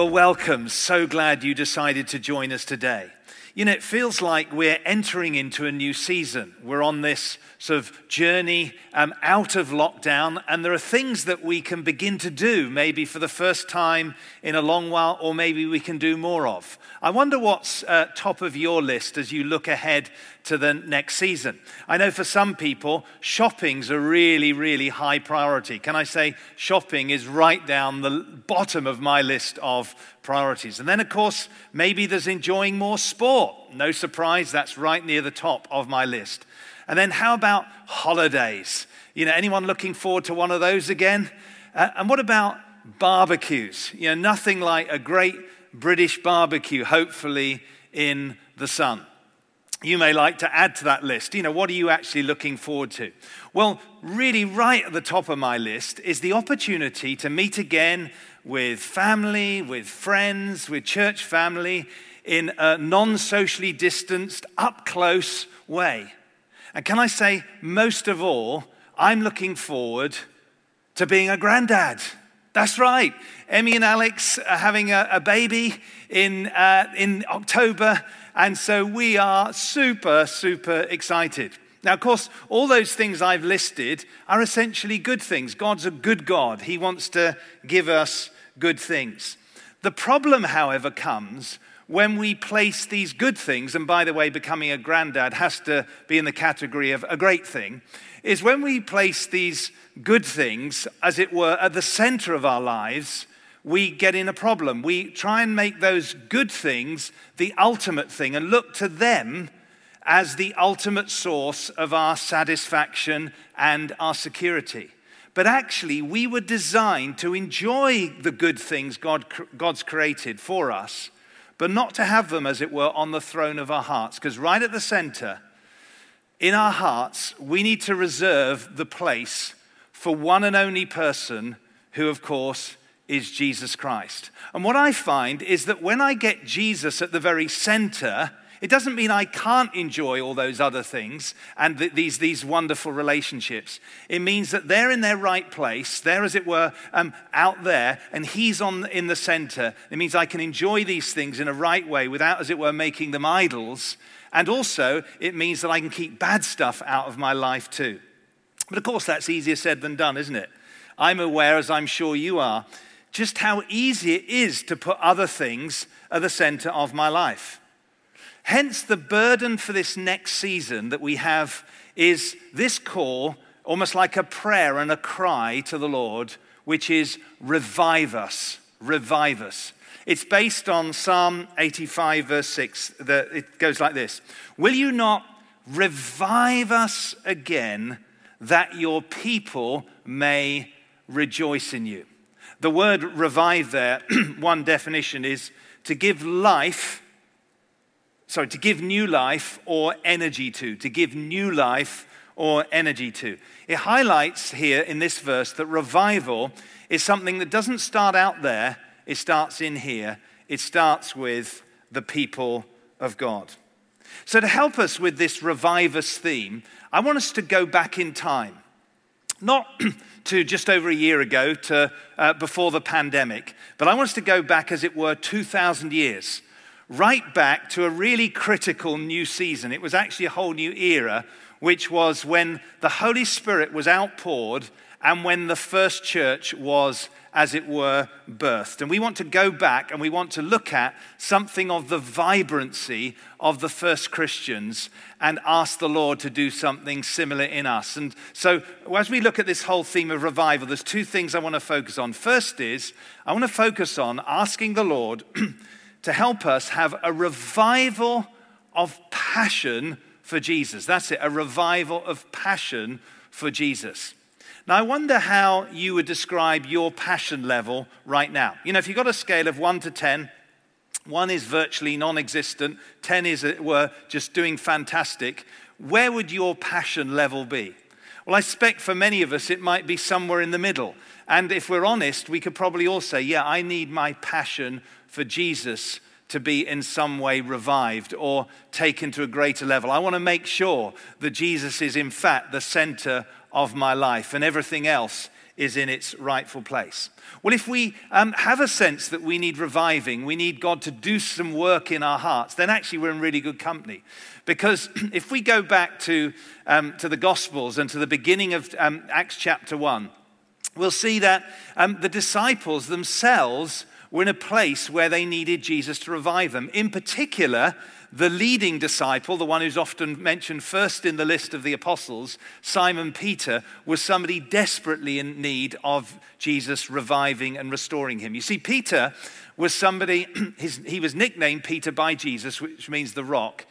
Well, welcome. So glad you decided to join us today. You know, it feels like we're entering into a new season. We're on this sort of journey um, out of lockdown, and there are things that we can begin to do, maybe for the first time in a long while, or maybe we can do more of. I wonder what's uh, top of your list as you look ahead to the next season. I know for some people, shopping's a really, really high priority. Can I say shopping is right down the bottom of my list of priorities? And then, of course, maybe there's enjoying more sport. No surprise, that's right near the top of my list. And then how about holidays? You know, anyone looking forward to one of those again? Uh, and what about barbecues? You know, nothing like a great British barbecue, hopefully in the sun. You may like to add to that list. You know, what are you actually looking forward to? Well, really, right at the top of my list is the opportunity to meet again with family, with friends, with church family in a non socially distanced, up close way. And can I say, most of all, I'm looking forward to being a granddad. That's right. Emmy and Alex are having a, a baby in, uh, in October, and so we are super, super excited. Now, of course, all those things I've listed are essentially good things. God's a good God, He wants to give us good things. The problem, however, comes when we place these good things, and by the way, becoming a granddad has to be in the category of a great thing, is when we place these good things, as it were, at the center of our lives, we get in a problem. We try and make those good things the ultimate thing and look to them as the ultimate source of our satisfaction and our security. But actually, we were designed to enjoy the good things God, God's created for us but not to have them, as it were, on the throne of our hearts. Because right at the center, in our hearts, we need to reserve the place for one and only person who, of course, is Jesus Christ. And what I find is that when I get Jesus at the very center, it doesn't mean I can't enjoy all those other things and th- these, these wonderful relationships. It means that they're in their right place, they're, as it were, um, out there, and He's on, in the center. It means I can enjoy these things in a right way without, as it were, making them idols. And also, it means that I can keep bad stuff out of my life too. But of course, that's easier said than done, isn't it? I'm aware, as I'm sure you are, just how easy it is to put other things at the center of my life. Hence, the burden for this next season that we have is this call, almost like a prayer and a cry to the Lord, which is revive us, revive us. It's based on Psalm 85, verse 6. that It goes like this Will you not revive us again that your people may rejoice in you? The word revive there, one definition is to give life sorry, to give new life or energy to, to give new life or energy to. It highlights here in this verse that revival is something that doesn't start out there, it starts in here. It starts with the people of God. So, to help us with this revive us theme, I want us to go back in time. Not to just over a year ago, to uh, before the pandemic, but I want us to go back, as it were, 2,000 years right back to a really critical new season. It was actually a whole new era, which was when the Holy Spirit was outpoured and when the first church was, as it were, birthed. And we want to go back and we want to look at something of the vibrancy of the first Christians and ask the Lord to do something similar in us. And so, as we look at this whole theme of revival, there's two things I want to focus on. First is, I want to focus on asking the Lord. to help us have a revival of passion for Jesus. That's it, a revival of passion for Jesus. Now, I wonder how you would describe your passion level right now. You know, if you've got a scale of 1 to 10, 1 is virtually non existent, 10 is, it were just doing fantastic, where would your passion level be? Well, I suspect for many of us it might be somewhere in the middle. And if we're honest, we could probably all say, yeah, I need my passion for Jesus to be in some way revived or taken to a greater level. I want to make sure that Jesus is, in fact, the center of my life and everything else is in its rightful place. Well, if we um, have a sense that we need reviving, we need God to do some work in our hearts, then actually we're in really good company. Because if we go back to, um, to the Gospels and to the beginning of um, Acts chapter 1, we'll see that um, the disciples themselves were in a place where they needed Jesus to revive them. In particular, the leading disciple, the one who's often mentioned first in the list of the apostles, Simon Peter, was somebody desperately in need of Jesus reviving and restoring him. You see, Peter was somebody, his, he was nicknamed Peter by Jesus, which means the rock.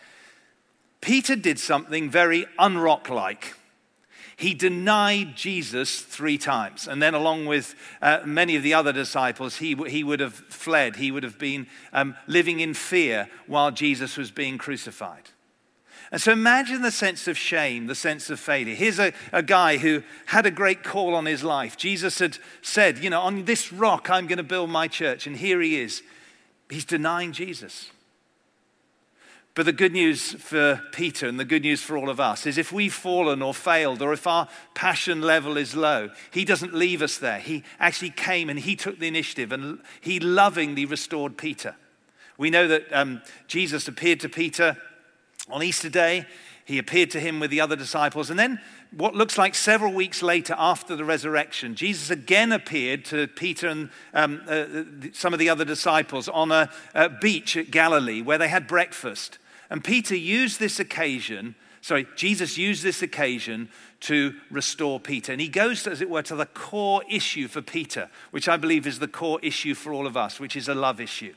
Peter did something very unrock like. He denied Jesus three times. And then, along with uh, many of the other disciples, he, he would have fled. He would have been um, living in fear while Jesus was being crucified. And so imagine the sense of shame, the sense of failure. Here's a, a guy who had a great call on his life. Jesus had said, You know, on this rock I'm going to build my church. And here he is. He's denying Jesus. But the good news for Peter and the good news for all of us is if we've fallen or failed or if our passion level is low, he doesn't leave us there. He actually came and he took the initiative and he lovingly restored Peter. We know that um, Jesus appeared to Peter on Easter Day. He appeared to him with the other disciples. And then, what looks like several weeks later after the resurrection, Jesus again appeared to Peter and um, uh, some of the other disciples on a, a beach at Galilee where they had breakfast. And Peter used this occasion, sorry, Jesus used this occasion to restore Peter. And he goes, as it were, to the core issue for Peter, which I believe is the core issue for all of us, which is a love issue.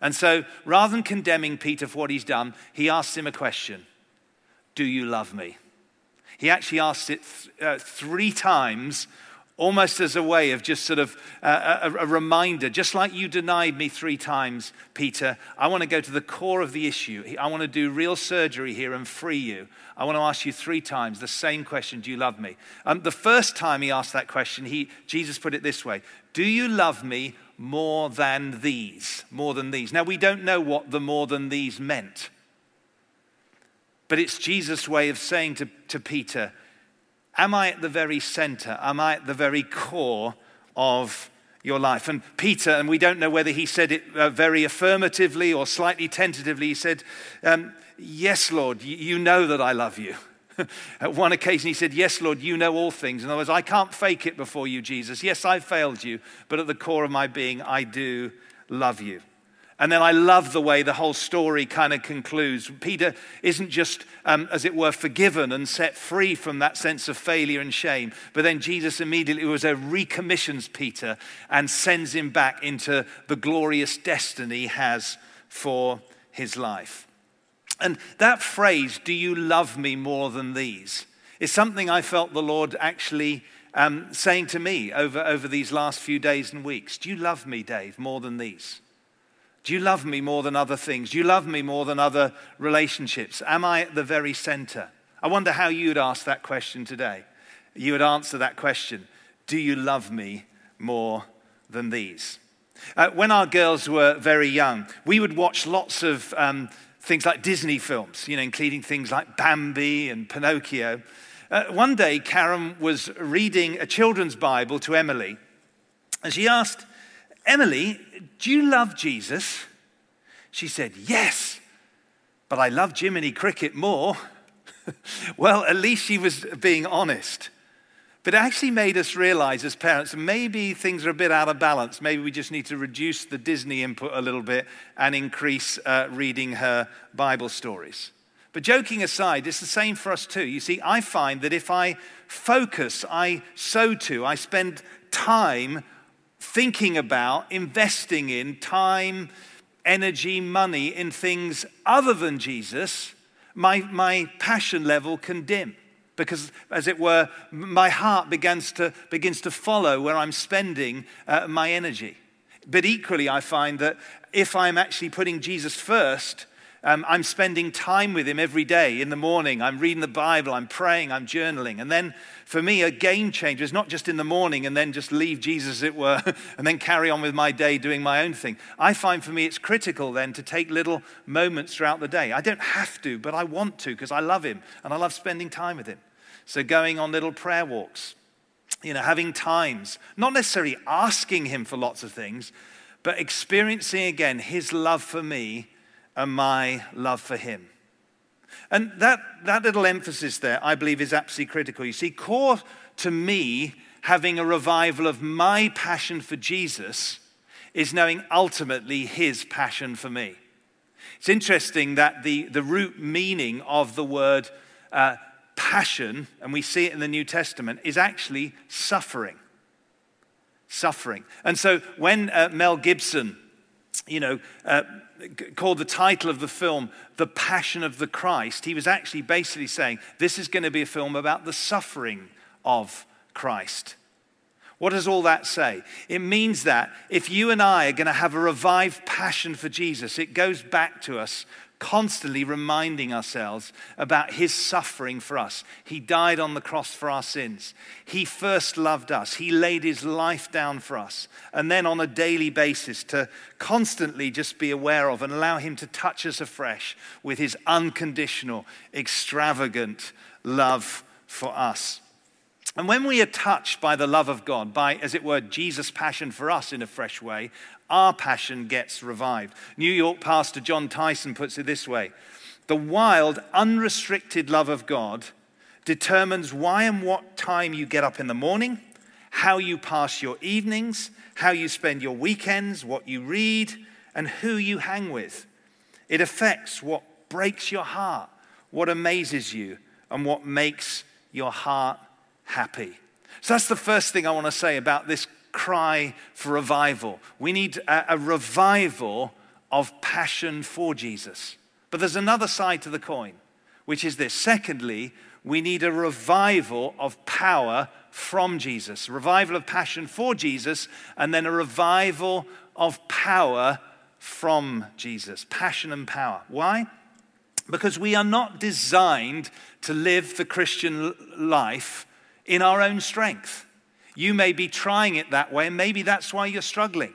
And so rather than condemning Peter for what he's done, he asks him a question Do you love me? He actually asks it th- uh, three times almost as a way of just sort of uh, a, a, reminder, just like you denied me three times, Peter, I want to go to the core of the issue. I want to do real surgery here and free you. I want to ask you three times the same question Do you love me? Um, the first time he asked that question, he, Jesus put it this way Do you love me more than these? More than these. Now, we don't know what the more than these meant. But it's Jesus' way of saying to, to Peter, Am I at the very center? Am I at the very core of your life? And Peter, and we don't know whether he said it uh, very affirmatively or slightly tentatively, he said, um, Yes, Lord, you know that I love you. At one occasion, he said, Yes, Lord, you know all things. In other words, I can't fake it before you, Jesus. Yes, I've failed you, but at the core of my being, I do love you. And then I love the way the whole story kind of concludes. Peter isn't just, um, as it were, forgiven and set free from that sense of failure and shame, but then Jesus immediately was a recommissions Peter and sends him back into the glorious destiny he has for his life. And that phrase, do you love me more than these, is something I felt the Lord actually um, saying to me over, over these last few days and weeks. Do you love me, Dave, more than these? Do you love me more than other things? Do you love me more than other relationships? Am I at the very center? I wonder how you'd ask that question today. You would answer that question Do you love me more than these? Uh, when our girls were very young, we would watch lots of um, things like Disney films, you know, including things like Bambi and Pinocchio. Uh, one day, Karen was reading a children's Bible to Emily, and she asked, Emily, do you love Jesus? She said, Yes, but I love Jiminy Cricket more. well, at least she was being honest. But it actually made us realize as parents maybe things are a bit out of balance. Maybe we just need to reduce the Disney input a little bit and increase uh, reading her Bible stories. But joking aside, it's the same for us too. You see, I find that if I focus, I sow to, I spend time thinking about investing in time, energy, money in things other than Jesus, my, my passion level can dim. Because, as it were, my heart begins to, begins to follow where I'm spending uh, my energy. But equally, I find that if I'm actually putting Jesus first, um, I'm spending time with him every day in the morning. I'm reading the Bible, I'm praying, I'm journaling. And then for me, a game changer is not just in the morning and then just leave Jesus, as it were, and then carry on with my day doing my own thing. I find for me it's critical then to take little moments throughout the day. I don't have to, but I want to because I love him and I love spending time with him. So going on little prayer walks, you know, having times, not necessarily asking Him for lots of things, but experiencing again His love for me and my love for Him. And that, that little emphasis there, I believe, is absolutely critical. You see, core to me having a revival of my passion for Jesus is knowing ultimately His passion for me. It's interesting that the, the root meaning of the word uh, passion, and we see it in the New Testament, is actually suffering. Suffering. And so when uh, Mel Gibson, you know, uh, called the title of the film The Passion of the Christ, he was actually basically saying this is going to be a film about the suffering of Christ. What does all that say? It means that if you and I are going to have a revived passion for Jesus, it goes back to us constantly reminding ourselves about his suffering for us. He died on the cross for our sins. He first loved us. He laid his life down for us. And then on a daily basis to constantly just be aware of and allow him to touch us afresh with his unconditional, extravagant love for us. And when we are touched by the love of God, by, as it were, Jesus' passion for us in a fresh way, our passion gets revived. New York pastor Jon Tyson puts it this way The wild, unrestricted love of God determines why and what time you get up in the morning, how you pass your evenings, how you spend your weekends, what you read, and who you hang with. It affects what breaks your heart, what amazes you, and what makes your heart happy. So that's the first thing I want to say about this cry for revival. We need a, a revival of passion for Jesus. But there's another side to the coin, which is this. Secondly, we need a revival of power from Jesus, revival of passion for Jesus, and then a revival of power from Jesus. Passion and power. Why? Because we are not designed to live the Christian life in our own strength. You may be trying it that way, and maybe that's why you're struggling.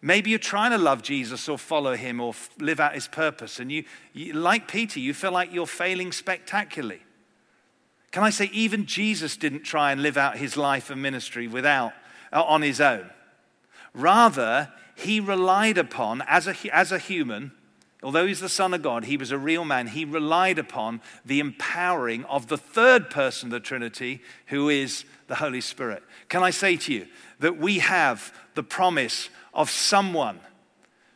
Maybe you're trying to love Jesus or follow him or live out his purpose, and you, you, like Peter, you feel like you're failing spectacularly. Can I say, even Jesus didn't try and live out his life and ministry without, uh, on his own. Rather, he relied upon, as a, as a human, Although he's the Son of God, he was a real man. He relied upon the empowering of the third person of the Trinity, who is the Holy Spirit. Can I say to you that we have the promise of someone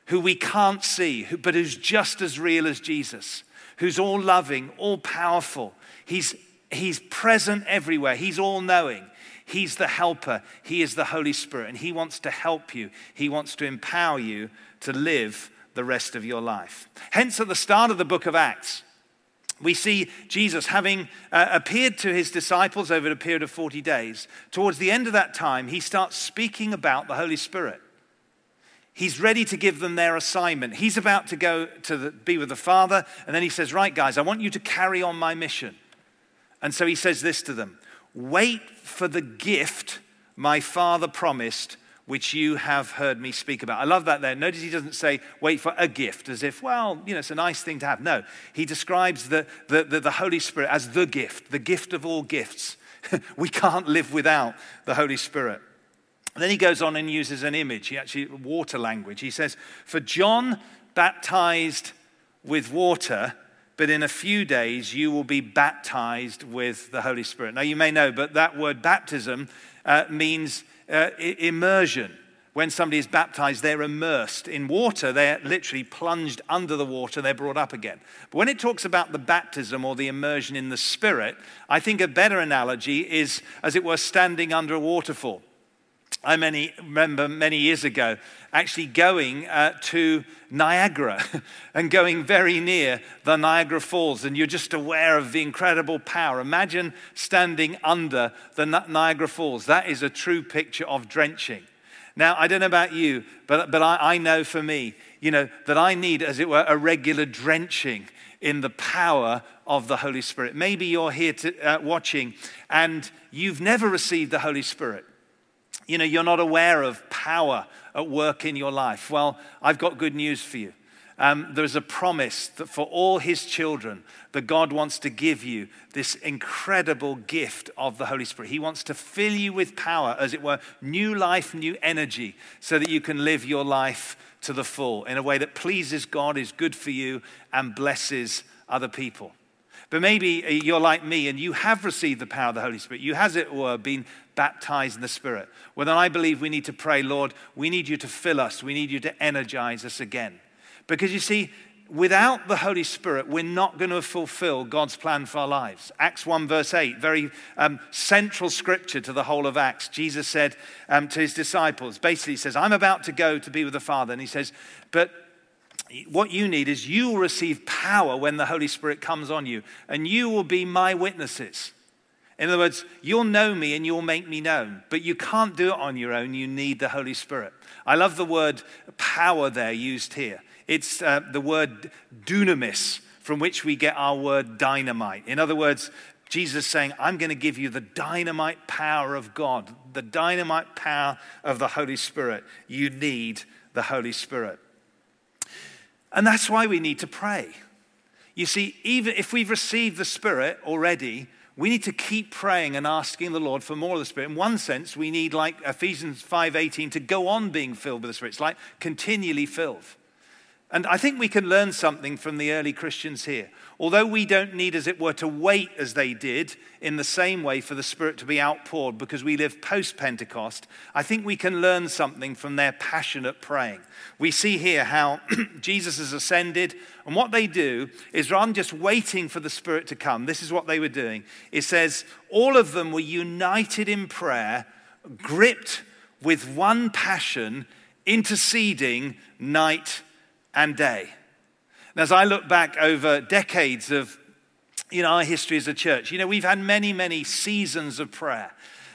who we can't see, but who's just as real as Jesus, who's all loving, all powerful. He's, he's present everywhere, he's all knowing. He's the helper. He is the Holy Spirit, and He wants to help you. He wants to empower you to live the rest of your life. Hence, at the start of the book of Acts, we see Jesus having uh, appeared to his disciples over a period of 40 days. Towards the end of that time, he starts speaking about the Holy Spirit. He's ready to give them their assignment. He's about to go to the, be with the Father, and then he says, Right, guys, I want you to carry on my mission. And so he says this to them Wait for the gift my Father promised which you have heard me speak about. I love that there. Notice he doesn't say, wait for a gift, as if, well, you know, it's a nice thing to have. No, he describes the, the, the, the Holy Spirit as the gift, the gift of all gifts. we can't live without the Holy Spirit. And then he goes on and uses an image, he actually, water language. He says, For John baptized with water, but in a few days you will be baptized with the Holy Spirit. Now, you may know, but that word baptism uh, means uh, immersion. When somebody is baptized, they're immersed in water. They're literally plunged under the water, they're brought up again. But when it talks about the baptism or the immersion in the Spirit, I think a better analogy is, as it were, standing under a waterfall. I many, remember many years ago actually going uh, to Niagara and going very near the Niagara Falls, and you're just aware of the incredible power. Imagine standing under the Niagara Falls. That is a true picture of drenching. Now, I don't know about you, but, but I, I know for me, you know, that I need, as it were, a regular drenching in the power of the Holy Spirit. Maybe you're here to, uh, watching and you've never received the Holy Spirit you know, you're not aware of power at work in your life. Well, I've got good news for you. um, there's a promise that for all his children, that God wants to give you this incredible gift of the Holy Spirit. He wants to fill you with power, as it were, new life, new energy, so that you can live your life to the full in a way that pleases God, is good for you, and blesses other people. But maybe uh, you're like me and you have received the power of the Holy Spirit. You, as it were, been baptized in the Spirit. Well, then I believe we need to pray, Lord, we need you to fill us. We need you to energize us again. Because you see, without the Holy Spirit, we're not going to fulfill God's plan for our lives. Acts 1, verse 8, very um, central scripture to the whole of Acts. Jesus said um, to his disciples, basically, he says, I'm about to go to be with the Father. And he says, But what you need is you will receive power when the Holy Spirit comes on you, and you will be my witnesses. In other words, you'll know me and you'll make me known, but you can't do it on your own. You need the Holy Spirit. I love the word power there used here. It's uh, the word dunamis, from which we get our word dynamite. In other words, Jesus is saying, I'm going to give you the dynamite power of God, the dynamite power of the Holy Spirit. You need the Holy Spirit. And that's why we need to pray. You see, even if we've received the Spirit already, we need to keep praying and asking the Lord for more of the Spirit. In one sense, we need, like Ephesians 5:18, to go on being filled with the Spirit. It's like continually filled. And I think we can learn something from the early Christians here. Although we don't need, as it were, to wait as they did in the same way for the Spirit to be outpoured because we live post Pentecost, I think we can learn something from their passionate praying. We see here how Jesus has ascended, and what they do is rather than just waiting for the Spirit to come, this is what they were doing. It says, all of them were united in prayer, gripped with one passion, interceding night and day. And as I look back over decades of you know, our history as a church, you know, we've had many, many seasons of prayer.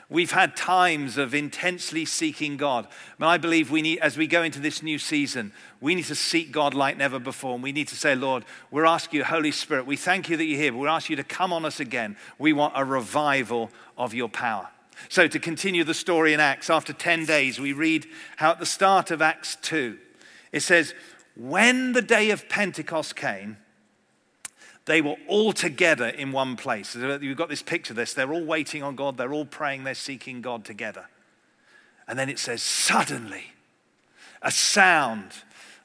We've had times of intensely seeking God. And I believe we need, as we go into this new season, we need to seek God like never before. And we need to say, Lord, we're asking you, Holy Spirit, we thank you that you're here, but we ask you to come on us again. We want a revival of your power. So, to continue the story in Acts, after 10 days, we read how at the start of Acts 2, it says, when the day of Pentecost came, they were all together in one place. You've got this picture of this. They're all waiting on God, they're all praying, they're seeking God together. And then it says, suddenly, a sound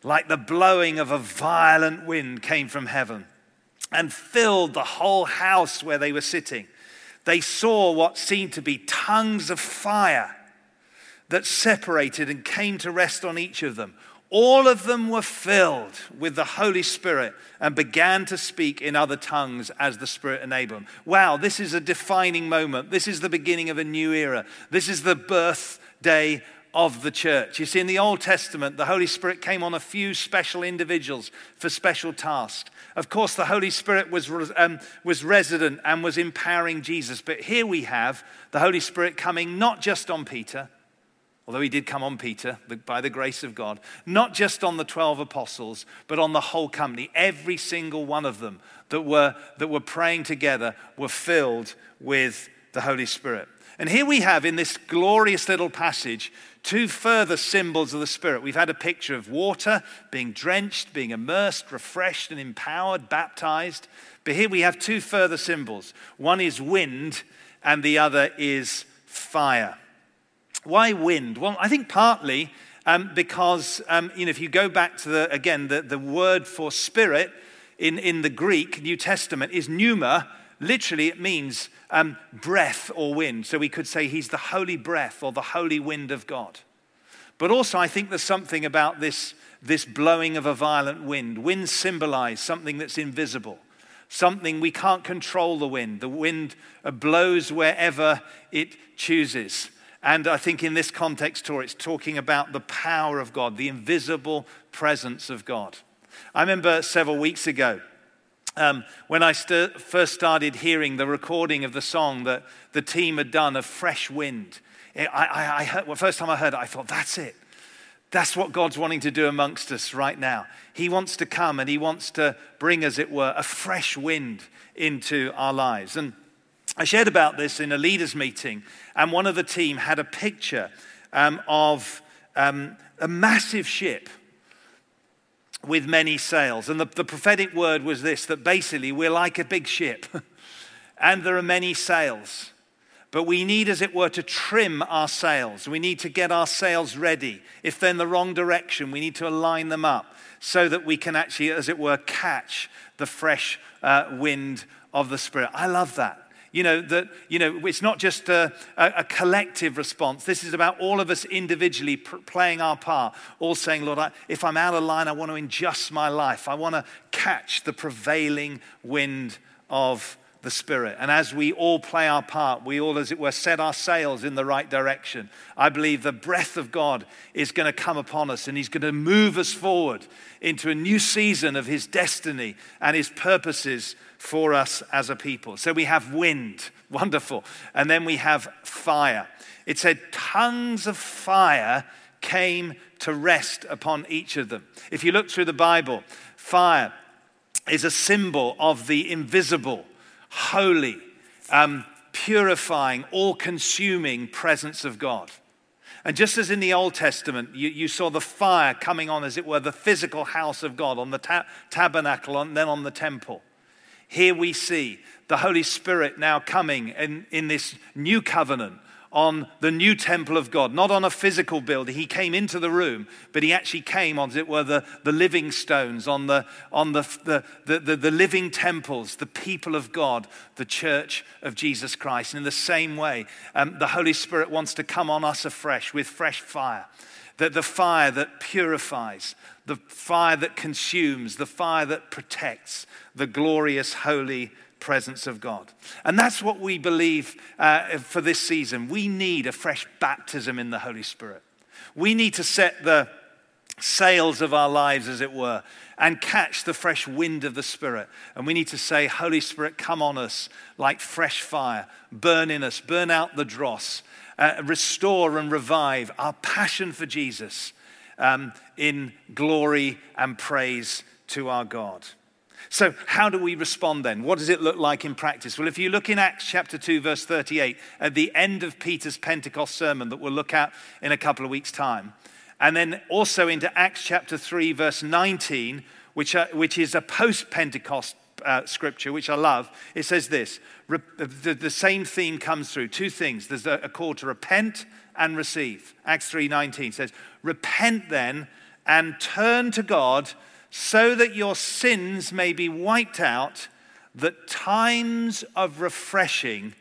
like the blowing of a violent wind came from heaven and filled the whole house where they were sitting. They saw what seemed to be tongues of fire that separated and came to rest on each of them all of them were filled with the Holy Spirit and began to speak in other tongues as the Spirit enabled them. Wow, this is a defining moment. This is the beginning of a new era. This is the birthday of the church. You see, in the Old Testament, the Holy Spirit came on a few special individuals for special tasks. Of course, the Holy Spirit was, um, was resident and was empowering Jesus. But here we have the Holy Spirit coming not just on Peter, although he did come on Peter by the grace of God, not just on the 12 apostles, but on the whole company. Every single one of them that were, that were praying together were filled with the Holy Spirit. And here we have in this glorious little passage two further symbols of the Spirit. We've had a picture of water being drenched, being immersed, refreshed, and empowered, baptized. But here we have two further symbols one is wind, and the other is fire. Why wind? Well, I think partly um, because, um, you know, if you go back to the, again, the, the word for spirit in, in the Greek New Testament is pneuma. Literally, it means um, breath or wind. So we could say he's the holy breath or the holy wind of God. But also, I think there's something about this, this blowing of a violent wind. Wind symbolize something that's invisible, something we can't control the wind. The wind blows wherever it chooses. And I think in this context, Tor, it's talking about the power of God, the invisible presence of God. I remember several weeks ago um, when I st- first started hearing the recording of the song that the team had done of Fresh Wind. I, I, I heard, well, first time I heard it, I thought, that's it. That's what God's wanting to do amongst us right now. He wants to come and He wants to bring, as it were, a fresh wind into our lives. And I shared about this in a leaders' meeting, and one of the team had a picture um, of um, a massive ship. with many sails. And the, the prophetic word was this that basically we're like a big ship, and there are many sails. But we need, as it were, to trim our sails. We need to get our sails ready. If they're in the wrong direction, we need to align them up so that we can actually, as it were, catch the fresh uh, wind of the Spirit. I love that. You know, that, you know, it's not just a, a, a collective response. This is about all of us individually pr- playing our part, all saying, Lord, I, if I'm out of line, I want to adjust my life. I want to catch the prevailing wind of the Spirit. And as we all play our part, we all, as it were, set our sails in the right direction. I believe the breath of God is going to come upon us and He's going to move us forward into a new season of His destiny and His purposes for us as a people. So we have wind, wonderful. And then we have fire. It said, tongues of fire came to rest upon each of them. If you look through the Bible, fire is a symbol of the invisible holy, um, purifying, all consuming presence of God. And just as in the Old Testament, you, you, saw the fire coming on, as it were, the physical house of God, on the ta- tabernacle, and then on the temple. Here we see the Holy Spirit now coming in, in this new covenant on the new temple of God, not on a physical building. He came into the room, but he actually came on, as it were, the, the living stones, on, the, on the, the, the, the, the living temples, the people of God, the church of Jesus Christ. And in the same way, um, the Holy Spirit wants to come on us afresh with fresh fire. That the fire that purifies, the fire that consumes, the fire that protects, the glorious, holy presence of God. And that's what we believe uh, for this season. We need a fresh baptism in the Holy Spirit. We need to set the sails of our lives, as it were, and catch the fresh wind of the Spirit. And we need to say, Holy Spirit, come on us like fresh fire, burn in us, burn out the dross, uh, restore and revive our passion for Jesus um, in glory and praise to our God. So, how do we respond then? What does it look like in practice? Well, if you look in Acts chapter 2, verse 38, at the end of Peter's Pentecost sermon that we'll look at in a couple of weeks' time, and then also into Acts chapter 3, verse 19, which, are, which is a post Pentecost uh, scripture, which I love, it says this the, the, same theme comes through. Two things there's a, a call to repent and receive. Acts 3:19 says, Repent then and turn to God so that your sins may be wiped out, that times of refreshing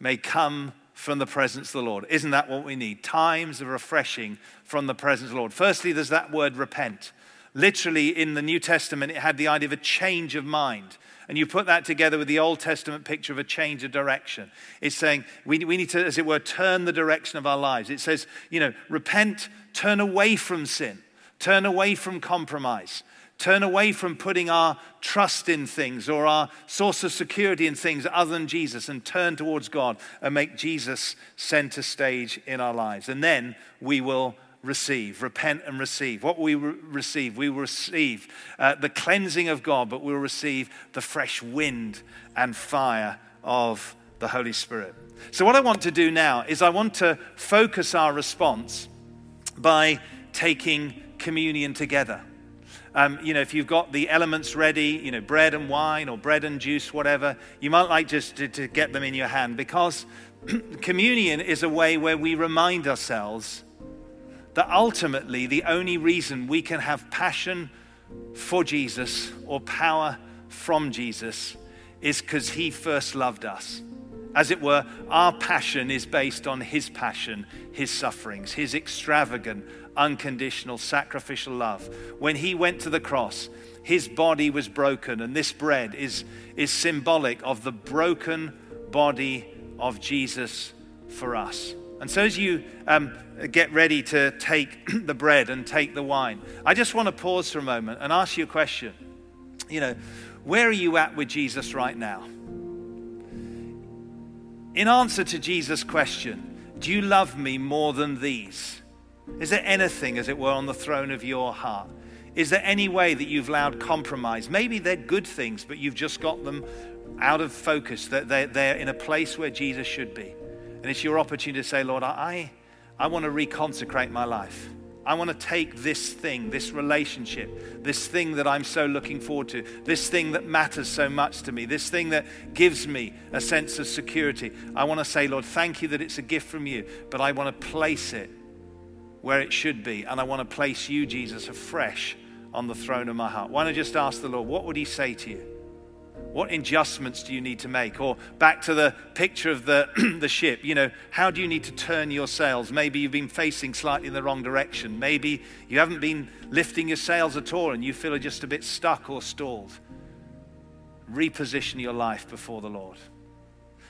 may come from the presence of the Lord. Isn't that what we need? Times of refreshing from the presence of the Lord. Firstly, there's that word repent. Literally, in the New Testament, it had the idea of a change of mind. And you put that together with the Old Testament picture of a change of direction. It's saying we, we need to, as it were, turn the direction of our lives. It says, you know, repent, turn away from sin, turn away from compromise, turn away from putting our trust in things or our source of security in things other than Jesus and turn towards God and make Jesus center stage in our lives. And then we will receive, repent and receive. What we re- receive, we will receive uh, the cleansing of God, but we'll receive the fresh wind and fire of the Holy Spirit. So, what I want to do now is I want to focus our response by taking communion together. Um, you know, if you've got the elements ready, you know, bread and wine or bread and juice, whatever, you might like just to, to get them in your hand because communion is a way where we remind ourselves that ultimately the only reason we can have passion for Jesus or power from Jesus is because he first loved us. As it were, our passion is based on his passion, his sufferings, his extravagant, unconditional, sacrificial love. When he went to the cross, his body was broken, and this bread is, is symbolic of the broken body of Jesus for us. And so, as you um, get ready to take the bread and take the wine, I just want to pause for a moment and ask you a question. You know, where are you at with Jesus right now? In answer to Jesus' question, do you love me more than these? Is there anything, as it were, on the throne of your heart? Is there any way that you've allowed compromise? Maybe they're good things, but you've just got them out of focus, that they're, in a place where Jesus should be. And it's your opportunity to say, Lord, I, I want to reconsecrate my life. I want to take this thing, this relationship, this thing that I'm so looking forward to, this thing that matters so much to me, this thing that gives me a sense of security. I want to say, Lord, thank you that it's a gift from you, but I want to place it where it should be. And I want to place you, Jesus, afresh on the throne of my heart. Why I just ask the Lord, what would He say to you? What adjustments do you need to make? Or back to the picture of the, the ship, you know, how do you need to turn your sails? Maybe you've been facing slightly in the wrong direction. Maybe you haven't been lifting your sails at all and you feel just a bit stuck or stalled. Reposition your life before the Lord.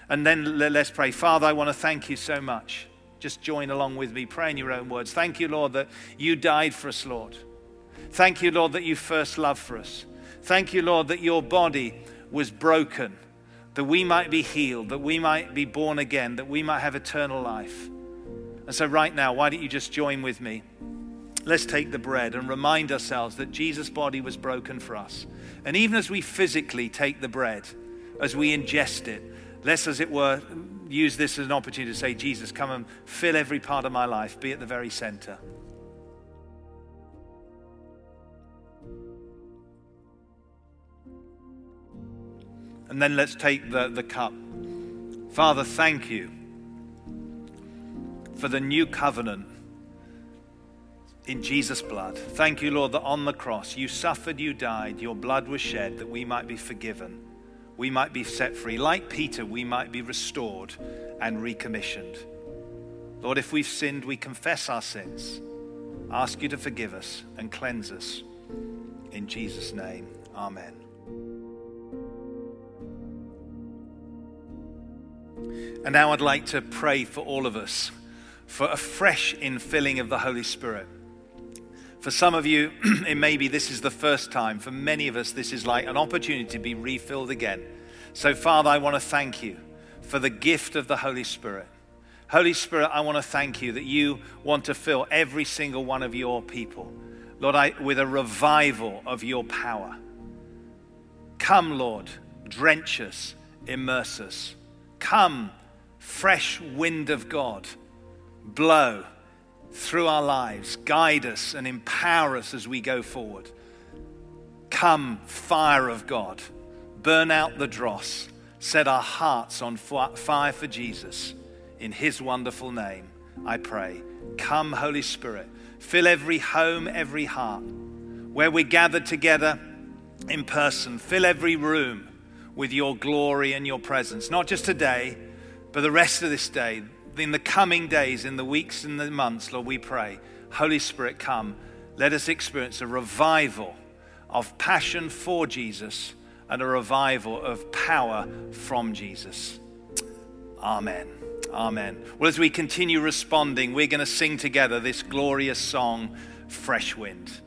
And then let's pray. Father, I want to thank you so much. Just join along with me. Pray in your own words. Thank you, Lord, that you died for us, Lord. Thank you, Lord, that you first loved for us. Thank you, Lord, that your body was broken, that we might be healed, that we might be born again, that we might have eternal life. And so, right now, why don't you just join with me? Let's take the bread and remind ourselves that Jesus' body was broken for us. And even as we physically take the bread, as we ingest it, let's, as it were, use this as an opportunity to say, Jesus, come and fill every part of my life, be at the very center. And then let's take the, the cup. Father, thank you for the new covenant in Jesus' blood. Thank you, Lord, that on the cross you suffered, you died, your blood was shed that we might be forgiven, we might be set free. Like Peter, we might be restored and recommissioned. Lord, if we've sinned, we confess our sins. Ask you to forgive us and cleanse us. In Jesus' name, amen. And now I'd like to pray for all of us for a fresh infilling of the Holy Spirit. For some of you, it may be this is the first time. For many of us, this is like an opportunity to be refilled again. So, Father, I want to thank you for the gift of the Holy Spirit. Holy Spirit, I want to thank you that you want to fill every single one of your people, Lord, I, with a revival of your power. Come, Lord, drench us, immerse us. Come, fresh wind of God, blow through our lives, guide us and empower us as we go forward. Come, fire of God, burn out the dross, set our hearts on fire for Jesus. In his wonderful name, I pray. Come, Holy Spirit, fill every home, every heart. Where we're gathered together in person, fill every room with your glory and your presence, not just today but the rest of this day, in the coming days, in the weeks and the months, Lord, we pray, Holy Spirit, come. Let us experience a revival of passion for Jesus and a revival of power from Jesus. Amen. Amen. Well, as we continue responding, we're going to sing together this glorious song, Fresh Wind.